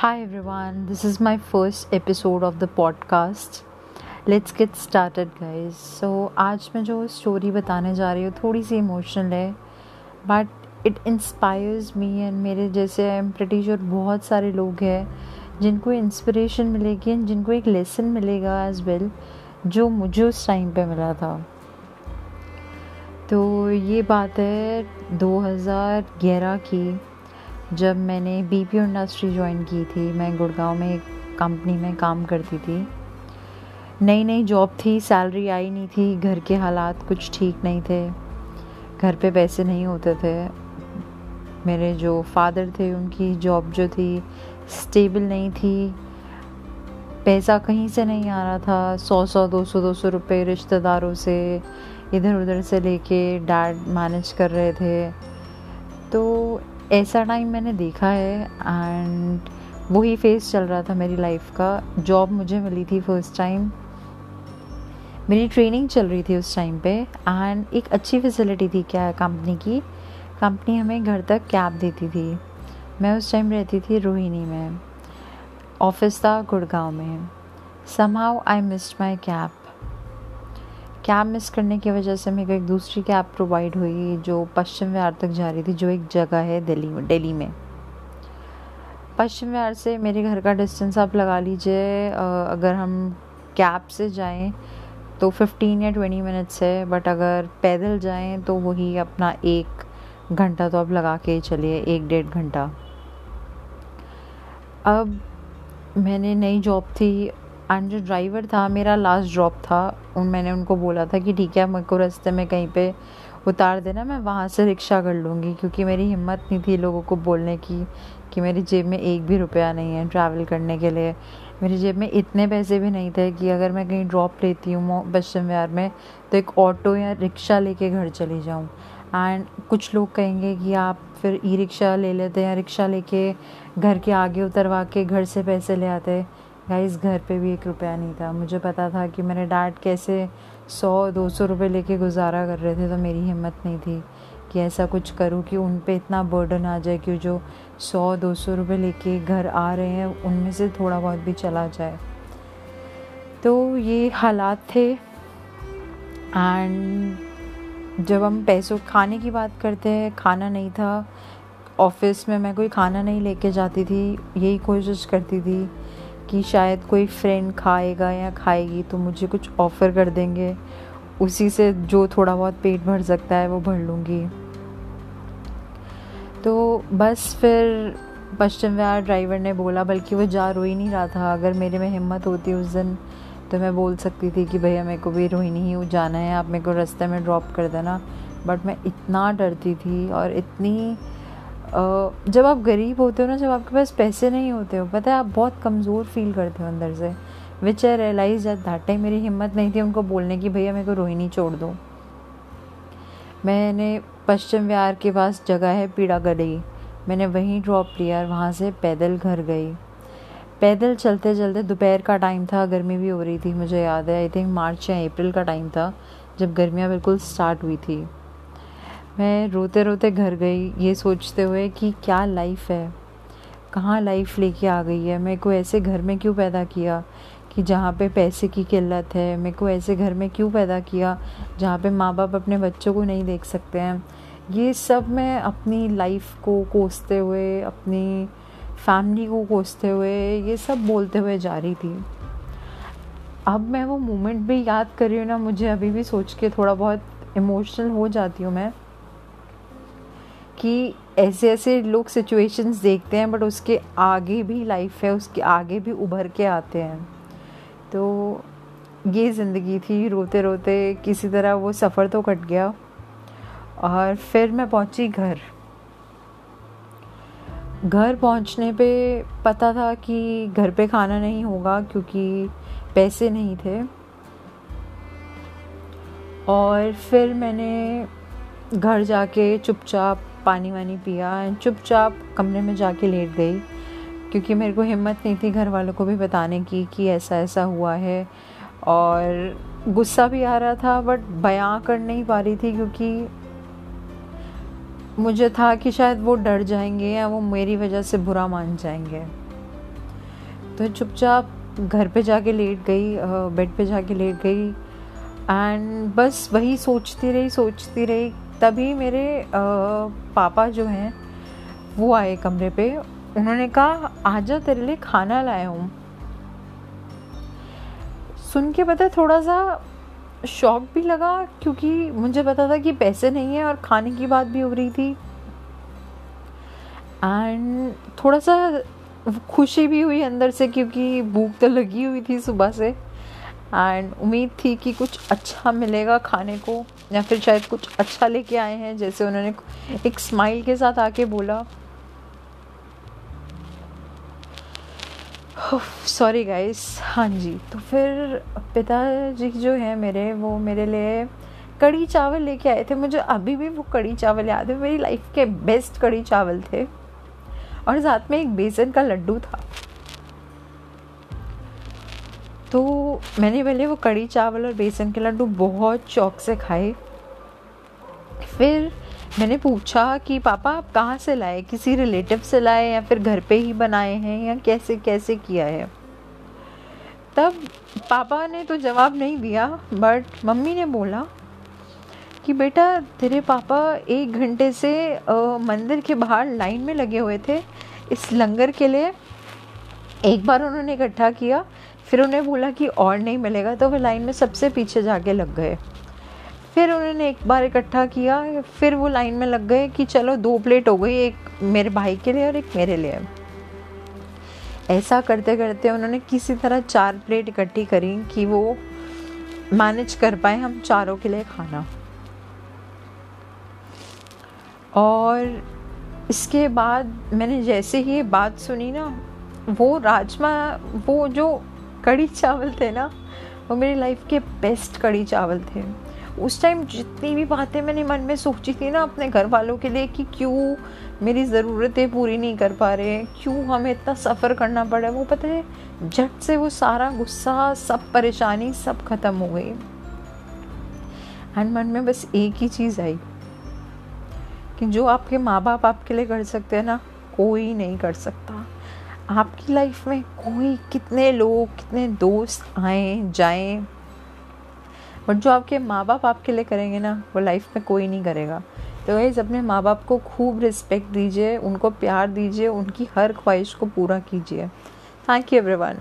Hi everyone, this is my first episode of the podcast. Let's get started guys. So आज मैं जो story बताने जा रही हूँ थोड़ी सी इमोशनल है but it inspires me and मेरे जैसे आई एम प्रटी श्योर बहुत सारे लोग हैं जिनको इंस्पिरेशन मिलेगी एंड जिनको एक लेसन मिलेगा एज वेल जो मुझे उस टाइम पे मिला था तो ये बात है 2011 की जब मैंने बी पी इंडस्ट्री ज्वाइन की थी, मैं गुड़गांव में एक कंपनी में काम करती थी। नई नई जॉब थी सैलरी आई नहीं थी, घर के हालात कुछ ठीक नहीं थे, घर पे पैसे नहीं होते थे। मेरे जो फादर थे, उनकी जॉब जो थी स्टेबल नहीं थी। पैसा कहीं से नहीं आ रहा था सौ सौ दो सौ दो सौ रुपये रिश्तेदारों से इधर उधर से लेके डैड मैनेज कर रहे थे। तो ऐसा टाइम मैंने देखा है एंड वही फेस चल रहा था मेरी लाइफ का। जॉब मुझे मिली थी फ़र्स्ट टाइम मेरी ट्रेनिंग चल रही थी उस टाइम पे एंड एक अच्छी फैसिलिटी थी क्या कंपनी की। कंपनी हमें घर तक कैब देती थी। मैं उस टाइम रहती थी रोहिणी में। ऑफ़िस था गुड़गांव में। Somehow I missed my cab cab miss करने की वजह से मेरे को एक दूसरी कैब प्रोवाइड हुई, जो पश्चिम विहार तक जा रही थी, जो एक जगह है दिल्ली में दिल्ली में। पश्चिम विहार से मेरे घर का डिस्टेंस आप लगा लीजिए अगर हम कैब से जाएँ तो 15 या 20 मिनट्स है बट अगर पैदल जाएँ तो वही अपना एक घंटा तो आप लगा के चलिए, एक डेढ़ घंटा। अब मैंने नई जॉब थी एंड जो ड्राइवर था, मेरा लास्ट ड्रॉप था, उन मैंने उनको बोला था कि ठीक है, मेरे को रास्ते में कहीं पे उतार देना, मैं वहाँ से रिक्शा कर लूँगी, क्योंकि मेरी हिम्मत नहीं थी लोगों को बोलने की कि मेरी जेब में एक भी रुपया नहीं है ट्रैवल करने के लिए। मेरी जेब में इतने पैसे भी नहीं थे कि अगर मैं कहीं ड्रॉप लेती हूँ पश्चिम विहार में तो एक ऑटो या रिक्शा लेके घर चली जाऊँ। एंड कुछ लोग कहेंगे कि आप फिर ई रिक्शा ले लेते या रिक्शा लेके घर के आगे उतरवा के घर से पैसे ले आते गाइस घर पे भी एक रुपया नहीं था। मुझे पता था कि मेरे डैड कैसे सौ, दो सौ रुपये लेके गुजारा कर रहे थे तो मेरी हिम्मत नहीं थी कि ऐसा कुछ करूँ कि उन पे इतना बर्डन आ जाए कि जो सौ, दो सौ रुपये लेके घर आ रहे हैं, उनमें से थोड़ा बहुत भी चला जाए। तो ये हालात थे। एंड जब हम पैसों, खाने की बात करते हैं, खाना नहीं था। ऑफ़िस में मैं कोई खाना नहीं लेके जाती थी, यही कोशिश करती थी कि शायद कोई फ्रेंड खाएगा या खाएगी तो मुझे कुछ ऑफ़र कर देंगे। उसी से जो थोड़ा बहुत पेट भर सकता है, वो भर लूँगी। तो बस फिर पश्चिम विहार ड्राइवर ने बोला, बल्कि वो जा रो ही नहीं रहा था। अगर मेरे में हिम्मत होती उस दिन तो मैं बोल सकती थी कि भैया, मेरे को भी रोहिणी ही जाना है, आप मेरे को रास्ते में ड्रॉप कर देना। बट मैं इतना डरती थी और इतनी जब आप गरीब होते हो ना, जब आपके पास पैसे नहीं होते हो, पता है आप बहुत कमज़ोर फील करते हो अंदर से which I realise at that time मेरी हिम्मत नहीं थी उनको बोलने की, भैया, मेरे को रोहिणी छोड़ दो। मैंने पश्चिम विहार के पास जगह है पीड़ा गली मैंने वहीं ड्रॉप लिया वहाँ से पैदल घर गई। पैदल चलते चलते दोपहर का टाइम था, गर्मी भी हो रही थी, मुझे याद है आई थिंक मार्च या अप्रैल का टाइम था, जब गर्मियाँ बिल्कुल स्टार्ट हुई थी। मैं रोते रोते घर गई, ये सोचते हुए कि क्या लाइफ है? कहाँ लाइफ लेके आ गई है? मेरे को ऐसे घर में क्यों पैदा किया कि जहाँ पे पैसे की किल्लत है? मेरे को ऐसे घर में क्यों पैदा किया जहाँ पे माँ बाप अपने बच्चों को नहीं देख सकते हैं? ये सब मैं अपनी लाइफ को कोसते हुए, अपनी फैमिली को कोसते हुए, ये सब बोलते हुए जा रही थी। अब मैं वो मोमेंट भी याद कर रही हूँ ना, मुझे अभी भी सोच के थोड़ा बहुत इमोशनल हो जाती हूँ मैं। कि ऐसे ऐसे लोग सिचुएशंस देखते हैं बट उसके आगे भी लाइफ है, उसके आगे भी उभर के आते हैं। तो ये ज़िंदगी थी रोते रोते किसी तरह वो सफ़र तो कट गया। और फिर मैं पहुँची घर। घर पहुँचने पे पता था कि घर पे खाना नहीं होगा, क्योंकि पैसे नहीं थे। और फिर मैंने घर जाके चुपचाप पानी वानी पिया एंड चुपचाप कमरे में जाके लेट गई। क्योंकि मेरे को हिम्मत नहीं थी घर वालों को भी बताने की कि ऐसा ऐसा हुआ है। और गुस्सा भी आ रहा था बट बयां कर नहीं पा रही थी क्योंकि मुझे था कि शायद वो डर जाएँगे या वो मेरी वजह से बुरा मान जाएँगे। तो चुपचाप घर पे जाके लेट गई बेड पे जाके लेट गई। एंड बस वही सोचती रही सोचती रही तभी मेरे पापा जो हैं, वो आए कमरे पे। उन्होंने कहा, आजा तेरे लिए खाना लाया हूँ। सुन के पता थोड़ा सा शौक भी लगा, क्योंकि मुझे पता था कि पैसे नहीं है और खाने की बात भी हो रही थी। एंड थोड़ा सा खुशी भी हुई अंदर से, क्योंकि भूख तो लगी हुई थी सुबह से। एंड उम्मीद थी कि कुछ अच्छा मिलेगा खाने को, या फिर शायद कुछ अच्छा लेके आए हैं, जैसे उन्होंने एक स्माइल के साथ आके बोला। सॉरी गाइस हाँ जी तो फिर पिताजी जो है मेरे, वो मेरे लिए कड़ी चावल लेके आए थे। मुझे अभी भी वो कड़ी चावल याद है। मेरी लाइफ के बेस्ट कड़ी चावल थे। और साथ में एक बेसन का लड्डू था। तो मैंने पहले वो कड़ी चावल और बेसन के लड्डू बहुत शौक से खाए। फिर मैंने पूछा कि, पापा, आप कहाँ से लाए? किसी रिलेटिव से लाए या फिर घर पे ही बनाए हैं या कैसे कैसे किया है? तब पापा ने तो जवाब नहीं दिया बट मम्मी ने बोला कि, बेटा, तेरे पापा एक घंटे से मंदिर के बाहर लाइन में लगे हुए थे, इस लंगर के लिए एक बार उन्होंने इकट्ठा किया फिर उन्हें बोला कि और नहीं मिलेगा तो वे लाइन में सबसे पीछे जाके लग गए। फिर उन्होंने एक बार इकट्ठा किया, फिर वो लाइन में लग गए कि चलो दो प्लेट हो गई, एक मेरे भाई के लिए और एक मेरे लिए। ऐसा करते करते उन्होंने किसी तरह चार प्लेट इकट्ठी करी कि वो मैनेज कर पाए हम चारों के लिए खाना। और इसके बाद मैंने जैसे ही ये बात सुनी ना, वो राजमा, वो जो कड़ी चावल थे ना, वो मेरी लाइफ के बेस्ट कड़ी चावल थे। उस टाइम जितनी भी बातें मैंने मन में सोची थी ना अपने घर वालों के लिए कि क्यों मेरी ज़रूरतें पूरी नहीं कर पा रहे हैं, क्यों हमें इतना सफ़र करना पड़ा वो पता है, झट से वो सारा गुस्सा, सब परेशानी सब ख़त्म हो गई। एंड मन में बस एक ही चीज़ आई कि जो आपके माँ बाप आपके लिए कर सकते हैं ना, कोई नहीं कर सकता। आपकी लाइफ में कोई कितने लोग, कितने दोस्त आए, जाएँ बट जो आपके माँ बाप आपके लिए करेंगे ना, वो लाइफ में कोई नहीं करेगा। तो वही अपने माँ बाप को खूब रिस्पेक्ट दीजिए, उनको प्यार दीजिए, उनकी हर ख्वाहिश को पूरा कीजिए। Thank you everyone